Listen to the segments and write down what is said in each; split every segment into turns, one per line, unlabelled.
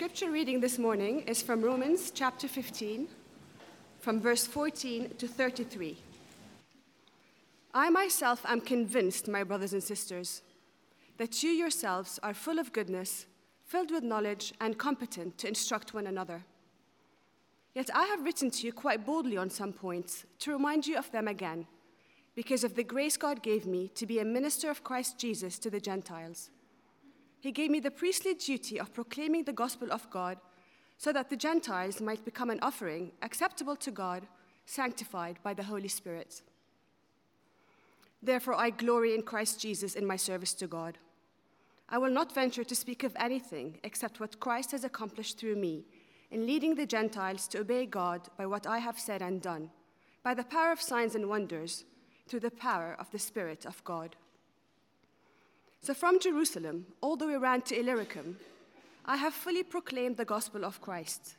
Scripture reading this morning is from Romans chapter 15, from verse 14 to 33. I myself am convinced, my brothers and sisters, that you yourselves are full of goodness, filled with knowledge, and competent to instruct one another. Yet I have written to you quite boldly on some points to remind you of them again, because of the grace God gave me to be a minister of Christ Jesus to the Gentiles. He gave me the priestly duty of proclaiming the gospel of God so that the Gentiles might become an offering acceptable to God, sanctified by the Holy Spirit. Therefore, I glory in Christ Jesus in my service to God. I will not venture to speak of anything except what Christ has accomplished through me in leading the Gentiles to obey God by what I have said and done, by the power of signs and wonders, through the power of the Spirit of God. So from Jerusalem, all the way around to Illyricum, I have fully proclaimed the gospel of Christ.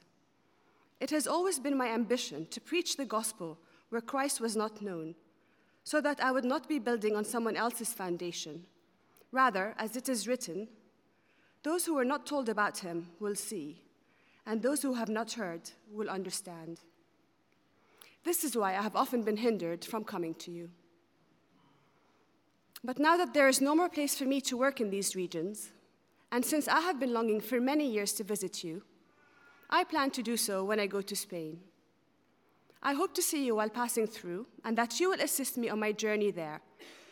It has always been my ambition to preach the gospel where Christ was not known, so that I would not be building on someone else's foundation. Rather, as it is written, those who were not told about him will see, and those who have not heard will understand. This is why I have often been hindered from coming to you. But now that there is no more place for me to work in these regions, and since I have been longing for many years to visit you, I plan to do so when I go to Spain. I hope to see you while passing through, and that you will assist me on my journey there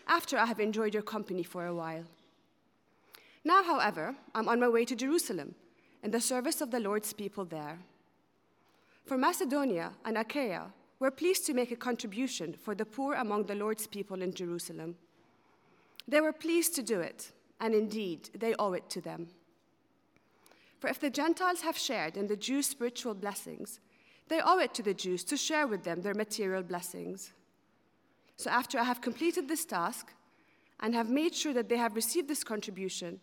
after I have enjoyed your company for a while. Now, however, I'm on my way to Jerusalem in the service of the Lord's people there. For Macedonia and Achaia, we're pleased to make a contribution for the poor among the Lord's people in Jerusalem. They were pleased to do it, and indeed, they owe it to them. For if the Gentiles have shared in the Jews' spiritual blessings, they owe it to the Jews to share with them their material blessings. So after I have completed this task and have made sure that they have received this contribution,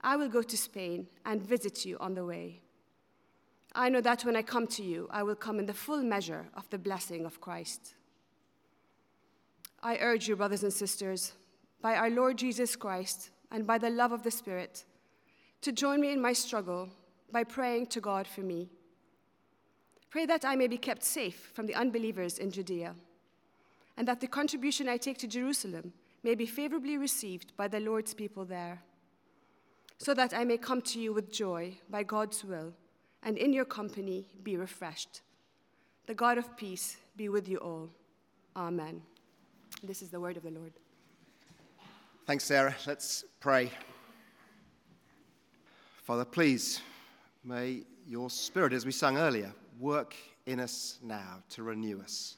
I will go to Spain and visit you on the way. I know that when I come to you, I will come in the full measure of the blessing of Christ. I urge you, brothers and sisters, by our Lord Jesus Christ and by the love of the Spirit, to join me in my struggle by praying to God for me. Pray that I may be kept safe from the unbelievers in Judea, and that the contribution I take to Jerusalem may be favorably received by the Lord's people there, so that I may come to you with joy by God's will, and in your company be refreshed. The God of peace be with you all. Amen. This is the word of the Lord.
Thanks, Sarah. Let's pray. Father, please, may your spirit, as we sang earlier, work in us now to renew us,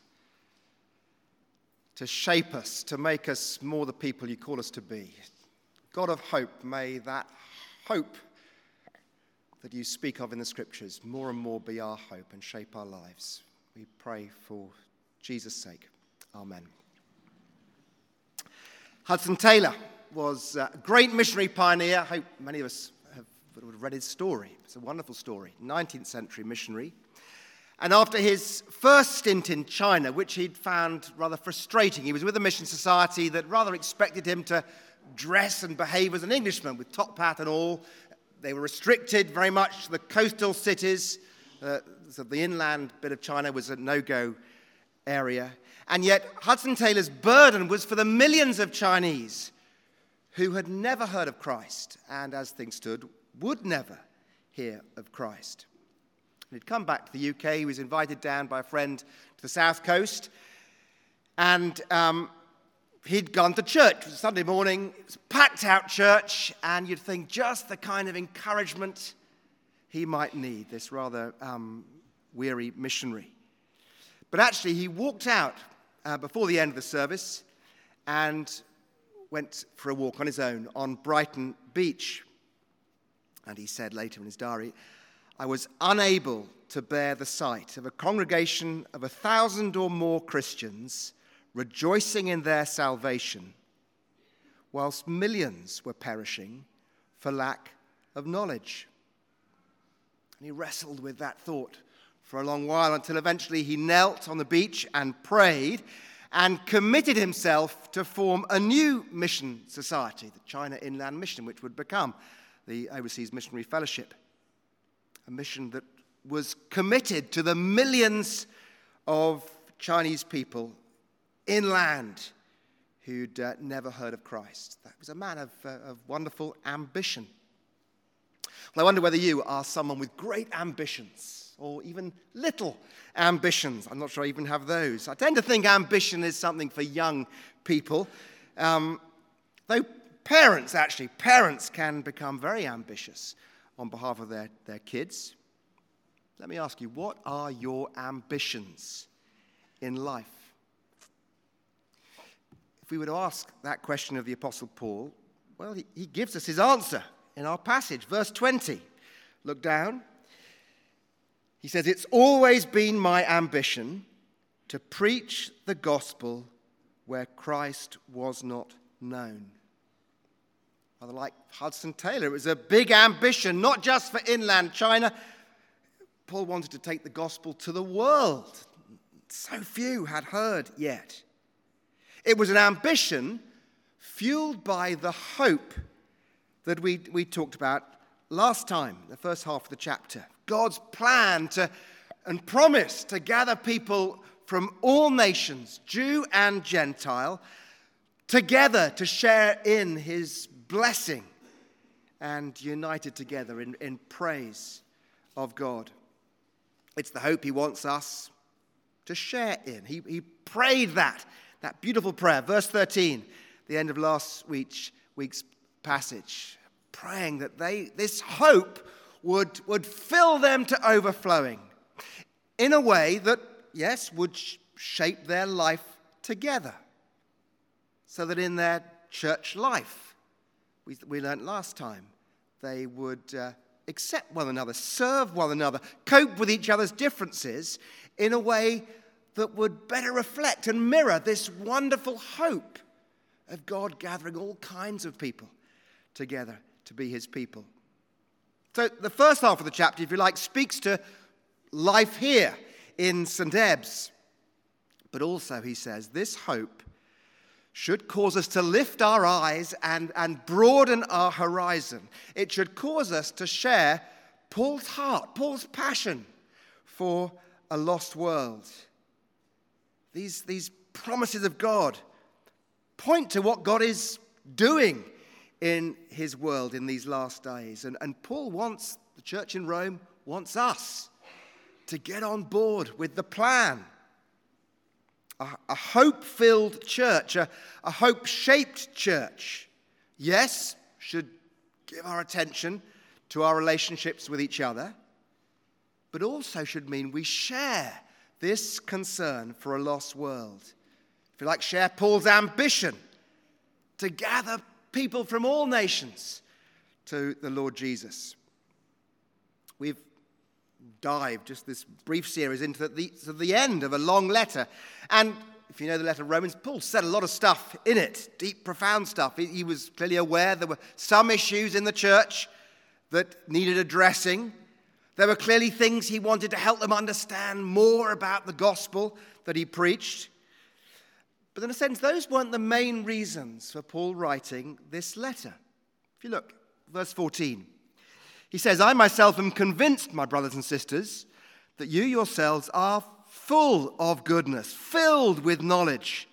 to shape us, to make us more the people you call us to be. God of hope, may that hope that you speak of in the scriptures more and more be our hope and shape our lives. We pray for Jesus' sake. Amen. Hudson Taylor was a great missionary pioneer. I hope many of us have read his story. It's a wonderful story. 19th century missionary. And after his first stint in China, which he'd found rather frustrating, he was with a mission society that rather expected him to dress and behave as an Englishman with top hat and all. They were restricted very much to the coastal cities. Uh, so the inland bit of China was a no go area. And yet, Hudson Taylor's burden was for the millions of Chinese who had never heard of Christ and, as things stood, would never hear of Christ. he'd come back to the UK. He was invited down by a friend to the south coast. And um, he'd gone to church. Sunday morning. It was packed out church. And you'd think just the kind of encouragement he might need, this rather um, weary missionary. But actually, he walked out uh, before the end of the service and went for a walk on his own on Brighton Beach. And he said later in his diary, I was unable to bear the sight of a congregation of a thousand or more Christians rejoicing in their salvation, whilst millions were perishing for lack of knowledge. And he wrestled with that thought for a long while until eventually he knelt on the beach and prayed and committed himself to form a new mission society, the China Inland Mission, which would become the Overseas Missionary Fellowship. a mission that was committed to the millions of Chinese people inland who'd uh, never heard of Christ. That was a man of, uh, of wonderful ambition. Well, I wonder whether you are someone with great ambitions or even little ambitions. I'm not sure I even have those. I tend to think ambition is something for young people. Um, though parents, actually, parents can become very ambitious on behalf of their, their kids. Let me ask you, what are your ambitions in life? If we were to ask that question of the Apostle Paul, well, he, he gives us his answer in our passage, verse 20. Look down. He says, It's always been my ambition to preach the gospel where Christ was not known. Rather like Hudson Taylor, it was a big ambition, not just for inland China. Paul wanted to take the gospel to the world. So few had heard yet. It was an ambition fueled by the hope that we, we talked about last time, the first half of the chapter. God's plan to, and promise to gather people from all nations, Jew and Gentile, together to share in his blessing and united together in, in praise of God. It's the hope he wants us to share in. He, he prayed that, that beautiful prayer, verse 13, the end of last week's, week's passage, praying that they, this hope would, would fill them to overflowing in a way that, yes, would shape their life together. So that in their church life, we, we learned last time, they would uh, accept one another, serve one another, cope with each other's differences in a way that would better reflect and mirror this wonderful hope of God gathering all kinds of people together to be his people. So, the first half of the chapter, if you like, speaks to life here in St. Ebbe's. But also, he says, this hope should cause us to lift our eyes and, and broaden our horizon. It should cause us to share Paul's heart, Paul's passion for a lost world. These, these promises of God point to what God is doing in his world in these last days. And, and Paul wants, the church in Rome wants us to get on board with the plan. A, a hope filled church, a, a hope shaped church, yes, should give our attention to our relationships with each other, but also should mean we share this concern for a lost world. If you like, share Paul's ambition to gather people from all nations to the Lord Jesus. We've dived just this brief series into the, to the end of a long letter. And if you know the letter of Romans, Paul said a lot of stuff in it, deep, profound stuff. He, he was clearly aware there were some issues in the church that needed addressing. There were clearly things he wanted to help them understand more about the gospel that he preached. But in a sense, those weren't the main reasons for Paul writing this letter. If you look, verse 14, he says, I myself am convinced, my brothers and sisters, that you yourselves are full of goodness, filled with knowledge,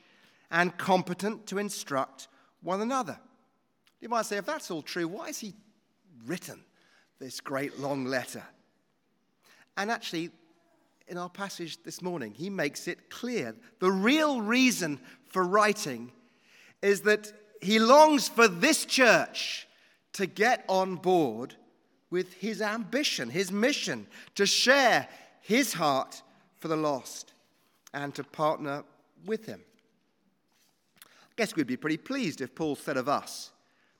and competent to instruct one another. You might say, if that's all true, why has he written this great long letter? And actually, in our passage this morning, he makes it clear. The real reason for writing is that he longs for this church to get on board with his ambition, his mission, to share his heart for the lost and to partner with him. I guess we'd be pretty pleased if Paul said of us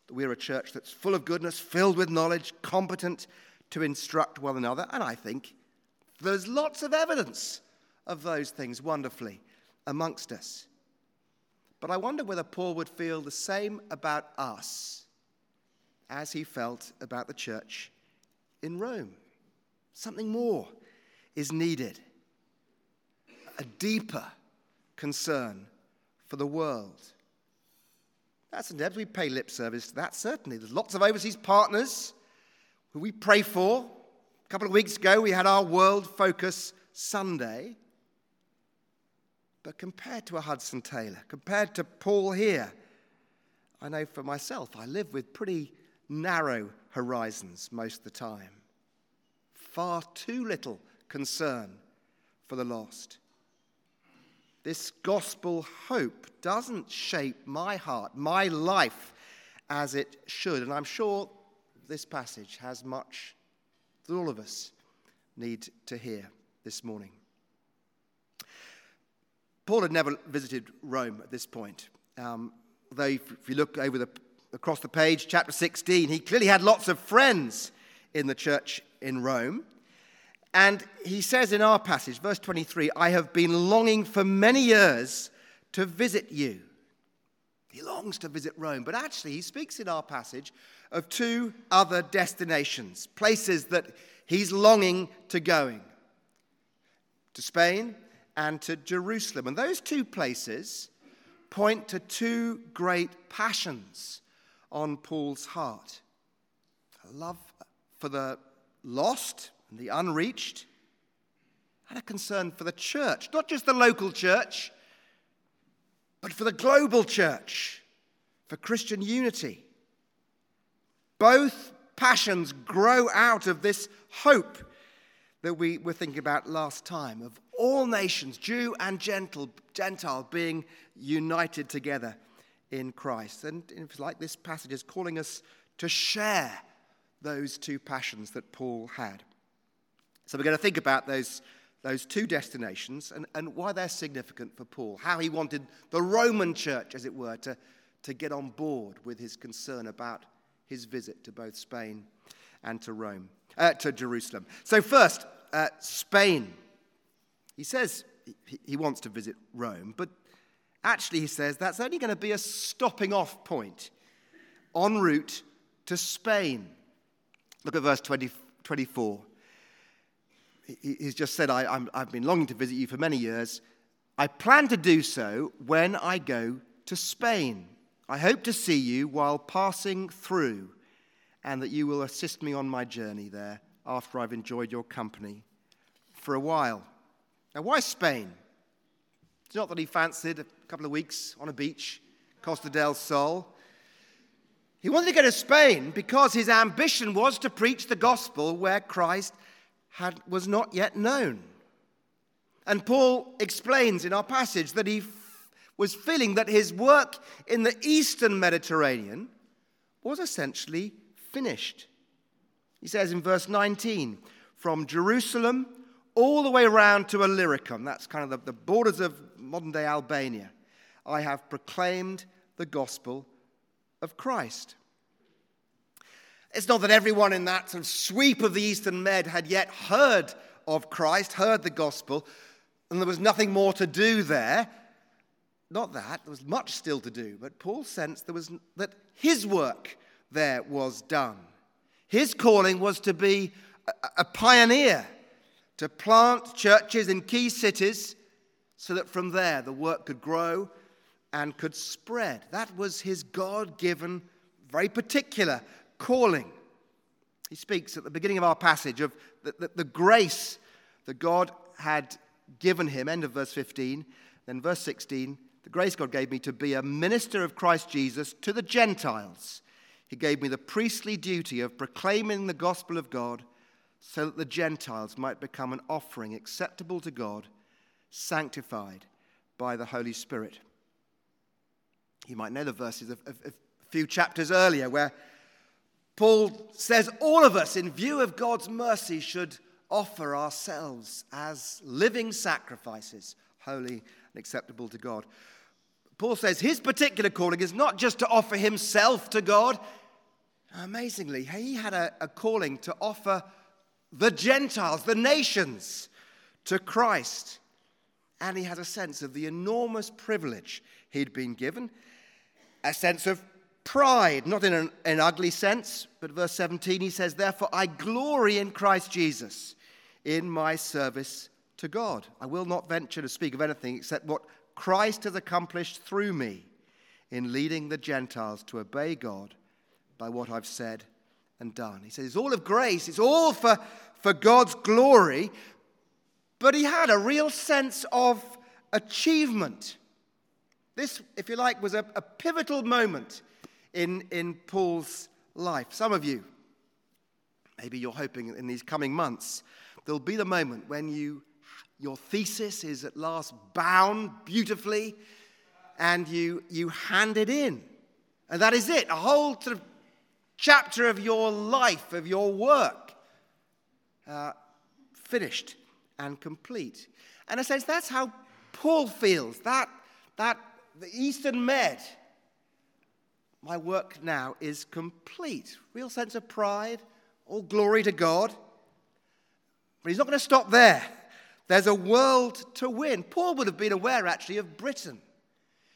that we're a church that's full of goodness, filled with knowledge, competent to instruct one another, and I think there's lots of evidence of those things wonderfully amongst us. But I wonder whether Paul would feel the same about us as he felt about the church in Rome. Something more is needed a deeper concern for the world. That's. Ebbe's. We pay lip service to that, certainly. There's lots of overseas partners who we pray for, A couple of weeks ago, we had our World Focus Sunday. But compared to a Hudson Taylor, compared to Paul here, I know for myself, I live with pretty narrow horizons most of the time. Far too little concern for the lost. This gospel hope doesn't shape my heart, my life as it should. And I'm sure this passage has much that all of us need to hear this morning. Paul had never visited Rome at this point. Um, though, if you look over the, across the page, chapter 16, he clearly had lots of friends in the church in Rome. And he says in our passage, verse 23, I have been longing for many years to visit you. He longs to visit Rome, but actually, he speaks in our passage of two other destinations, places that he's longing to going to Spain and to Jerusalem. And those two places point to two great passions on Paul's heart a love for the lost and the unreached, and a concern for the church, not just the local church, but for the global church, for Christian unity. Both passions grow out of this hope that we were thinking about last time of all nations, Jew and Gentile, Gentile being united together in Christ. And it's like this passage is calling us to share those two passions that Paul had. So we're going to think about those, those two destinations and, and why they're significant for Paul, how he wanted the Roman church, as it were, to, to get on board with his concern about his visit to both Spain and to Rome uh, to Jerusalem. So, first, uh, Spain. He says he, he wants to visit Rome, but actually, he says that's only going to be a stopping off point en route to Spain. Look at verse 20, 24. He, he's just said, I, I'm, I've been longing to visit you for many years. I plan to do so when I go to Spain. I hope to see you while passing through and that you will assist me on my journey there after I've enjoyed your company for a while. Now, why Spain? It's not that he fancied a couple of weeks on a beach, Costa del Sol. He wanted to go to Spain because his ambition was to preach the gospel where Christ had, was not yet known. And Paul explains in our passage that he f- was feeling that his work in the eastern Mediterranean was essentially finished. He says in verse 19, from Jerusalem all the way around to Illyricum, that's kind of the, the borders of modern day Albania, I have proclaimed the gospel of Christ. It's not that everyone in that sort of sweep of the Eastern Med had yet heard of Christ, heard the gospel, and there was nothing more to do there. Not that, there was much still to do, but Paul sensed there was that his work there was done. His calling was to be a, a pioneer, to plant churches in key cities so that from there the work could grow and could spread. That was his God given, very particular calling. He speaks at the beginning of our passage of the, the, the, grace that God had given him, end of verse 15. Then, verse 16, the grace God gave me to be a minister of Christ Jesus to the Gentiles he gave me the priestly duty of proclaiming the gospel of God so that the Gentiles might become an offering acceptable to God, sanctified by the Holy Spirit. You might know the verses of, of, of a few chapters earlier where Paul says all of us, in view of God's mercy, should offer ourselves as living sacrifices, holy and acceptable to God. Paul says his particular calling is not just to offer himself to God, Amazingly, he had a, a calling to offer the Gentiles, the nations, to Christ. And he had a sense of the enormous privilege he'd been given, a sense of pride, not in an, an, ugly sense, but verse 17 he says, Therefore I glory in Christ Jesus in my service to God. I will not venture to speak of anything except what Christ has accomplished through me in leading the Gentiles to obey God by what I've said and done. He says it's all of grace, it's all for, for God's glory, but he had a real sense of achievement. This, if you like, was a, a pivotal moment in, in Paul's life. Some of you, maybe you're hoping in these coming months, there'll be the moment when you, your thesis is at last bound beautifully and you, you hand it in. And that is it, a whole sort of chapter of your life, of your work, uh, finished and complete. And a sense, that's how Paul feels. That, that the Eastern Med, my work now is complete. Real sense of pride, all glory to God. But he's not going to stop there. There's a world to win. Paul would have been aware, actually, of Britain.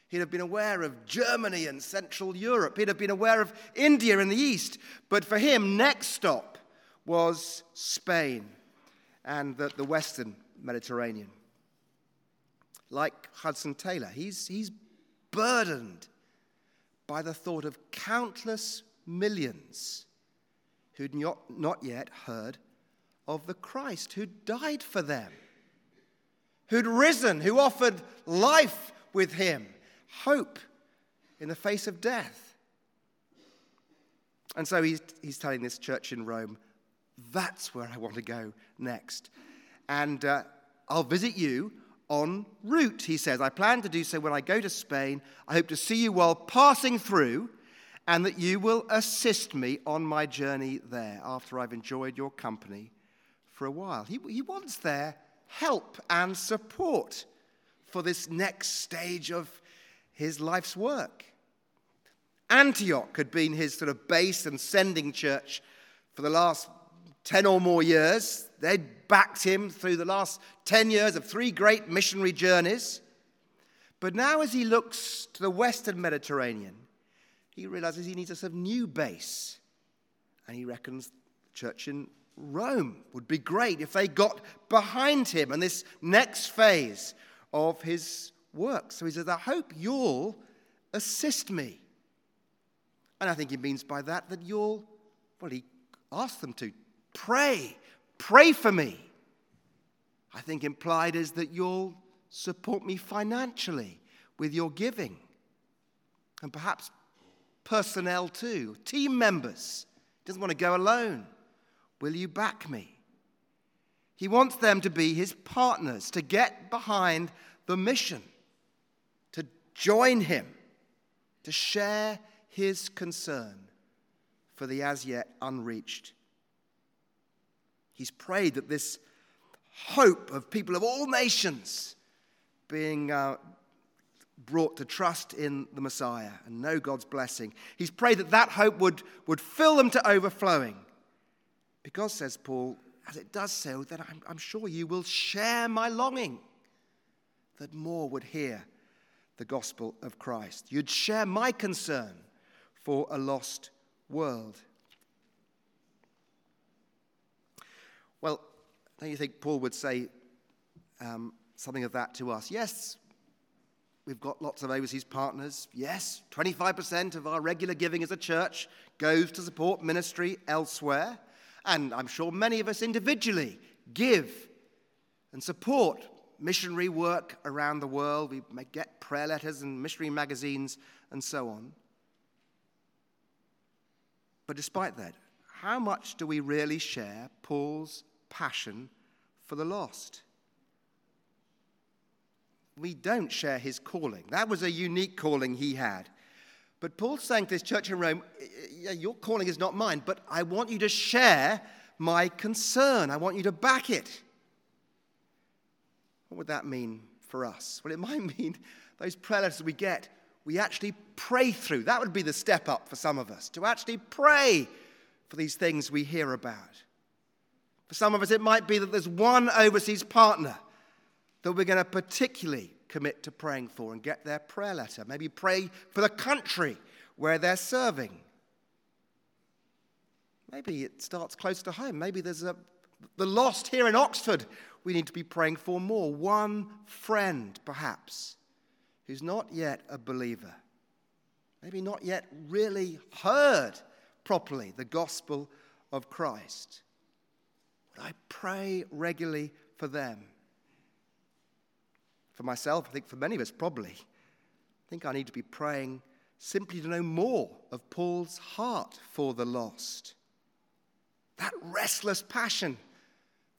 He'd have been aware of Germany and Central Europe. He'd have been aware of India in the East. But for him, next stop was Spain and the, the Western Mediterranean. Like Hudson Taylor, he's, he's burdened by the thought of countless millions who'd not, not yet heard of the Christ who died for them, who'd risen, who offered life with him hope in the face of death. And so he's, he's telling this church in Rome, that's where I want to go next. And uh, I'll visit you en route, he says. I plan to do so when I go to Spain. I hope to see you while passing through, and that you will assist me on my journey there after I've enjoyed your company for a while. He, he wants their help and support for this next stage of his life's work. Antioch had been his sort of base and sending church for the last 10 or more years. They'd backed him through the last 10 years of three great missionary journeys. But now, as he looks to the Western Mediterranean, he realizes he needs a sort of new base. And he reckons the church in Rome would be great if they got behind him and this next phase of his work. So he says, I hope you'll assist me. And I think he means by that that you'll, well, he asked them to pray, pray for me. I think implied is that you'll support me financially with your giving. And perhaps personnel too, team members. He doesn't want to go alone. Will you back me? He wants them to be his partners, to get behind the mission to join him to share his concern for the as yet unreached. He's prayed that this hope of people of all nations being uh, brought to trust in the Messiah and know God's blessing, he's prayed that that hope would, would fill them to overflowing. Because, says Paul, as it does so, then I'm, I'm sure you will share my longing that more would hear the gospel of Christ. You'd share my concern for a lost world. Well, don't you think Paul would say um, something of that to us? Yes, we've got lots of overseas partners. Yes, 25% of our regular giving as a church goes to support ministry elsewhere. And I'm sure many of us individually give and support missionary work around the world. We get prayer letters and missionary magazines and so on. But despite that, how much do we really share Paul's passion for the lost? We don't share his calling. That was a unique calling he had. But Paul's saying to this church in Rome, Your calling is not mine, but I want you to share my concern. I want you to back it. What would that mean for us? Well, it might mean those prayer letters we get, we actually pray through. That would be the step up for some of us, to actually pray for these things we hear about. For some of us, it might be that there's one overseas partner that we're going to particularly commit to praying for and get their prayer letter. Maybe pray for the country where they're serving. Maybe it starts close to home. Maybe there's a, the lost here in Oxford we need to be praying for more. One friend, perhaps, who's not yet a believer, maybe not yet really heard properly the gospel of Christ. I pray regularly for them? For myself, I think for many of us probably, I think I need to be praying simply to know more of Paul's heart for the lost. That restless passion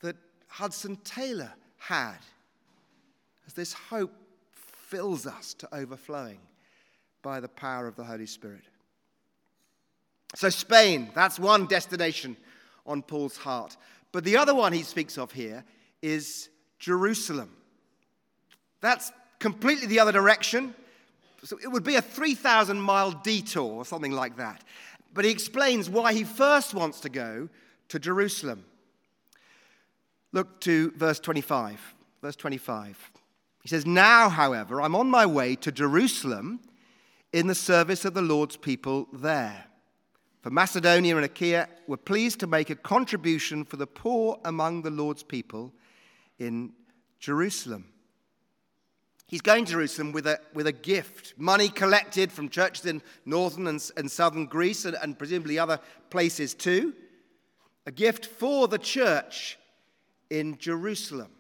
that Hudson Taylor had as this hope fills us to overflowing by the power of the Holy Spirit. So, Spain, that's one destination on Paul's heart. But the other one he speaks of here is Jerusalem. That's completely the other direction. So it would be a 3,000 mile detour or something like that. But he explains why he first wants to go to Jerusalem. Look to verse 25. Verse 25. He says, Now, however, I'm on my way to Jerusalem in the service of the Lord's people there. For Macedonia and Achaia were pleased to make a contribution for the poor among the Lord's people in Jerusalem. He's going to Jerusalem with a, with a gift, money collected from churches in northern and, and southern Greece and, and presumably other places too. A gift for the church in Jerusalem.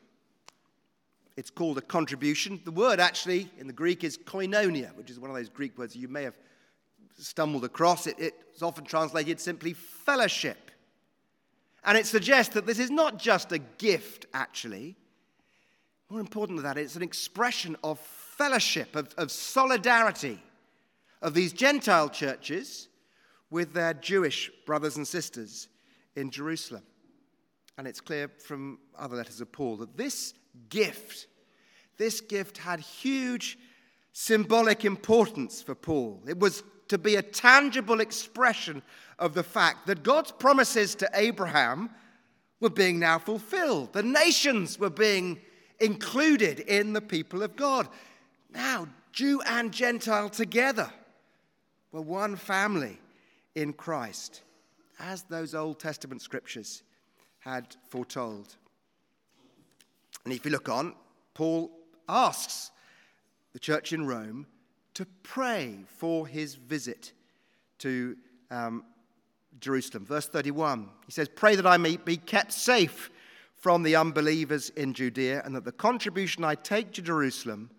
It's called a contribution. The word actually in the Greek is koinonia, which is one of those Greek words you may have stumbled across. It, it's often translated simply fellowship. And it suggests that this is not just a gift, actually. More important than that, it's an expression of fellowship, of, of solidarity of these Gentile churches with their Jewish brothers and sisters in Jerusalem. And it's clear from other letters of Paul that this gift, this gift had huge symbolic importance for Paul. It was to be a tangible expression of the fact that God's promises to Abraham were being now fulfilled. The nations were being included in the people of God. Now, Jew and Gentile together were one family in Christ, as those Old Testament scriptures had foretold. And if you look on, Paul asks the church in Rome to pray for his visit to um, Jerusalem. Verse 31, he says, Pray that I may be kept safe from the unbelievers in Judea, and that the contribution I take to Jerusalem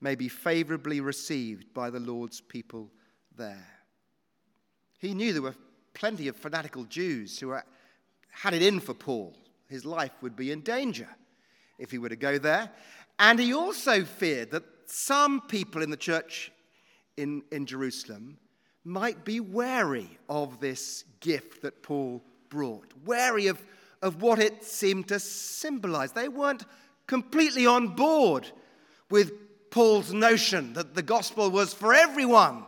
may be favorably received by the Lord's people there. He knew there were plenty of fanatical Jews who were, had it in for Paul. His life would be in danger if he were to go there. And he also feared that some people in the church in, in Jerusalem might be wary of this gift that Paul brought, wary of, of what it seemed to symbolize. They weren't completely on board with Paul's notion that the gospel was for everyone,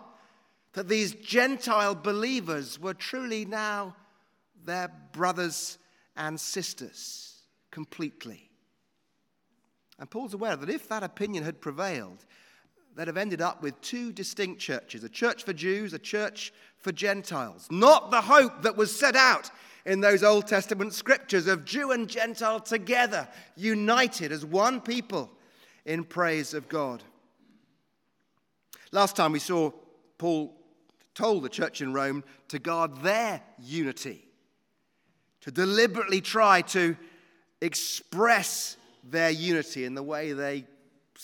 that these Gentile believers were truly now their brothers and sisters completely. And Paul's aware that if that opinion had prevailed, they'd have ended up with two distinct churches a church for Jews, a church for Gentiles. Not the hope that was set out in those Old Testament scriptures of Jew and Gentile together, united as one people in praise of God. Last time we saw Paul told the church in Rome to guard their unity, to deliberately try to express their unity in the way they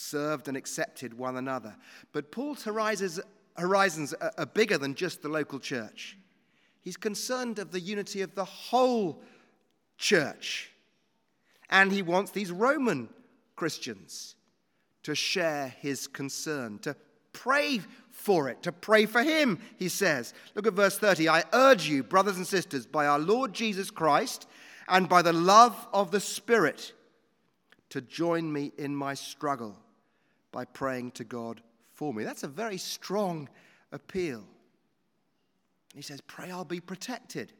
served and accepted one another. But Paul's horizons, horizons are bigger than just the local church. He's concerned of the unity of the whole church. And he wants these Roman Christians to share his concern, to pray for it, to pray for him, he says. Look at verse 30. I urge you, brothers and sisters, by our Lord Jesus Christ and by the love of the Spirit, to join me in my struggle by praying to God for me. That's a very strong appeal. He says, Pray I'll be protected.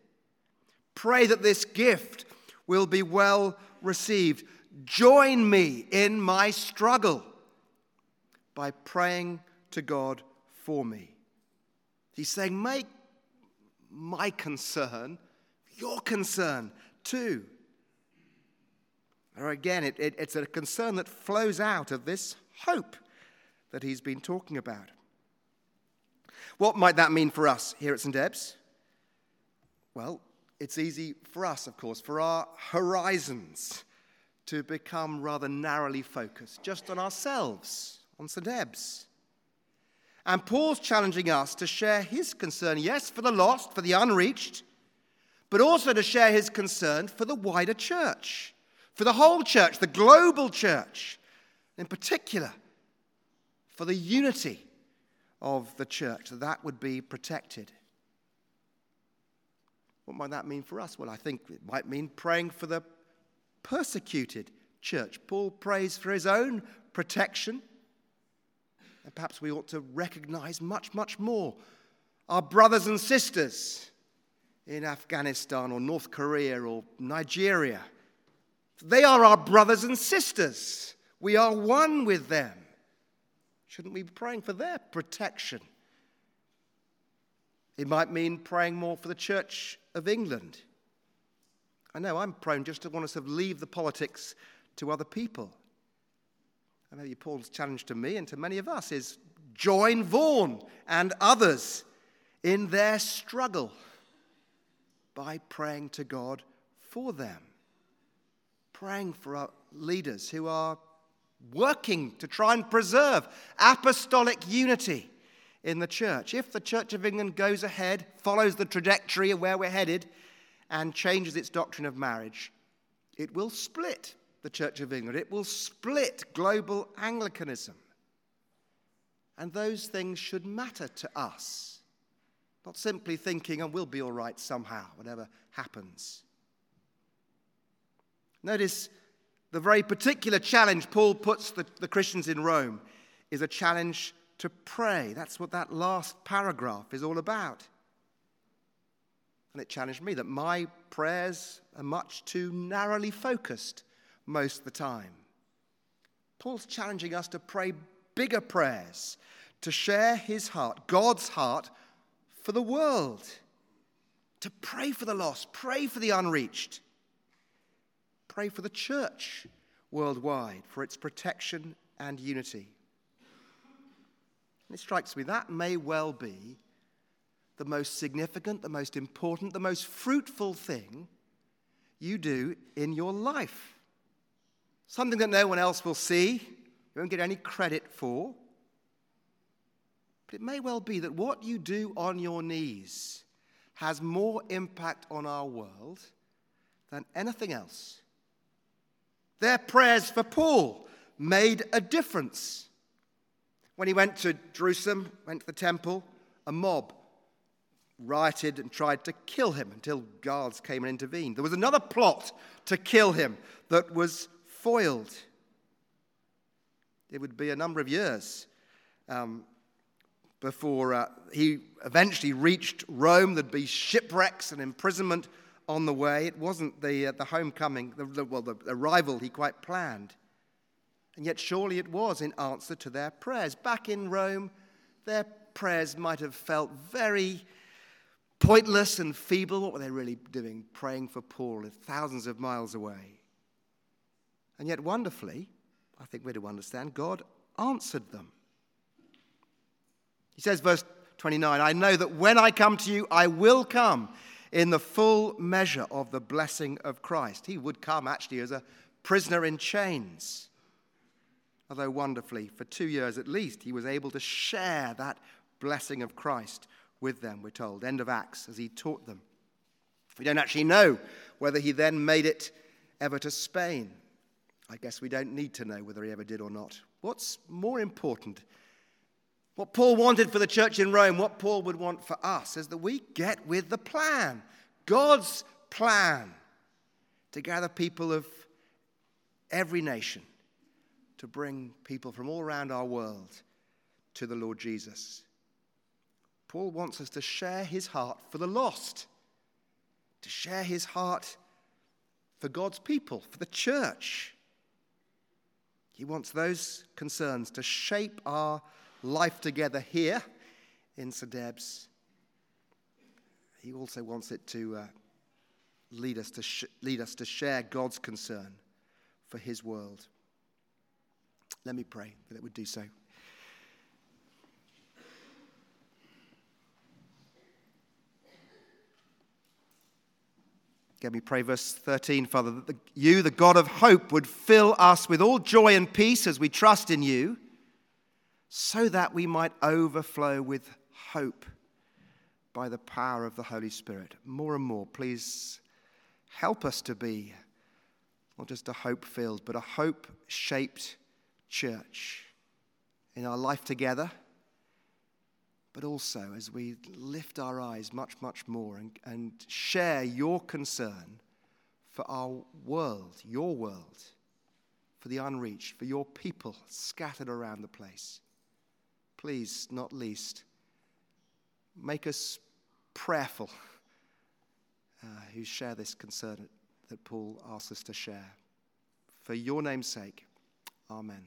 Pray that this gift will be well received. Join me in my struggle by praying to God for me. He's saying, Make my concern your concern too. Or again, it, it, it's a concern that flows out of this hope that he's been talking about. What might that mean for us here at St. Ebbe's? Well, it's easy for us, of course, for our horizons to become rather narrowly focused, just on ourselves, on St. Ebbe's. And Paul's challenging us to share his concern, yes, for the lost, for the unreached, but also to share his concern for the wider church, for the whole church, the global church, in particular, for the unity of the church, that that would be protected. What might that mean for us? Well, I think it might mean praying for the persecuted church. Paul prays for his own protection. And perhaps we ought to recognize much, much more our brothers and sisters in Afghanistan or North Korea or Nigeria. They are our brothers and sisters. We are one with them. Shouldn't we be praying for their protection? It might mean praying more for the Church of England. I know I'm prone just to want to sort of leave the politics to other people. I know Paul's challenge to me and to many of us is join Vaughan and others in their struggle by praying to God for them. Praying for our leaders who are working to try and preserve apostolic unity in the church. If the Church of England goes ahead, follows the trajectory of where we're headed, and changes its doctrine of marriage, it will split the Church of England. It will split global Anglicanism. And those things should matter to us. Not simply thinking, and oh, we'll be all right somehow, whatever happens. Notice the very particular challenge Paul puts the, the Christians in Rome is a challenge to pray. That's what that last paragraph is all about. And it challenged me that my prayers are much too narrowly focused most of the time. Paul's challenging us to pray bigger prayers, to share his heart, God's heart, for the world, to pray for the lost, pray for the unreached, pray for the church worldwide, for its protection and unity. And it strikes me that may well be the most significant, the most important, the most fruitful thing you do in your life. Something that no one else will see, you won't get any credit for. But it may well be that what you do on your knees has more impact on our world than anything else. Their prayers for Paul made a difference. When he went to Jerusalem, went to the temple, a mob rioted and tried to kill him until guards came and intervened. There was another plot to kill him that was foiled. It would be a number of years um, before uh, he eventually reached Rome. There'd be shipwrecks and imprisonment on the way. It wasn't the, uh, the homecoming, the, the, well, the arrival he quite planned. And yet, surely it was in answer to their prayers. Back in Rome, their prayers might have felt very pointless and feeble. What were they really doing? Praying for Paul thousands of miles away. And yet, wonderfully, I think we're to understand, God answered them. He says, verse 29, I know that when I come to you, I will come in the full measure of the blessing of Christ. He would come actually as a prisoner in chains. Although wonderfully, for two years at least, he was able to share that blessing of Christ with them, we're told. End of Acts, as he taught them. We don't actually know whether he then made it ever to Spain. I guess we don't need to know whether he ever did or not. What's more important, what Paul wanted for the church in Rome, what Paul would want for us, is that we get with the plan, God's plan, to gather people of every nation, to bring people from all around our world to the Lord Jesus. Paul wants us to share his heart for the lost, to share his heart for God's people, for the church. He wants those concerns to shape our life together here in. Ebbe's. He also wants it to uh, lead, us to sh- lead us to share God's concern for his world. Let me pray that it would do so. Let me pray verse 13, Father, that the, you, the God of hope, would fill us with all joy and peace as we trust in you, so that we might overflow with hope by the power of the Holy Spirit. More and more, please help us to be not just a hope filled, but a hope shaped church in our life together, but also as we lift our eyes much, much more and, and share your concern for our world, your world, for the unreached, for your people scattered around the place. Please, not least, make us prayerful uh, who share this concern that Paul asks us to share. For your name's sake, amen.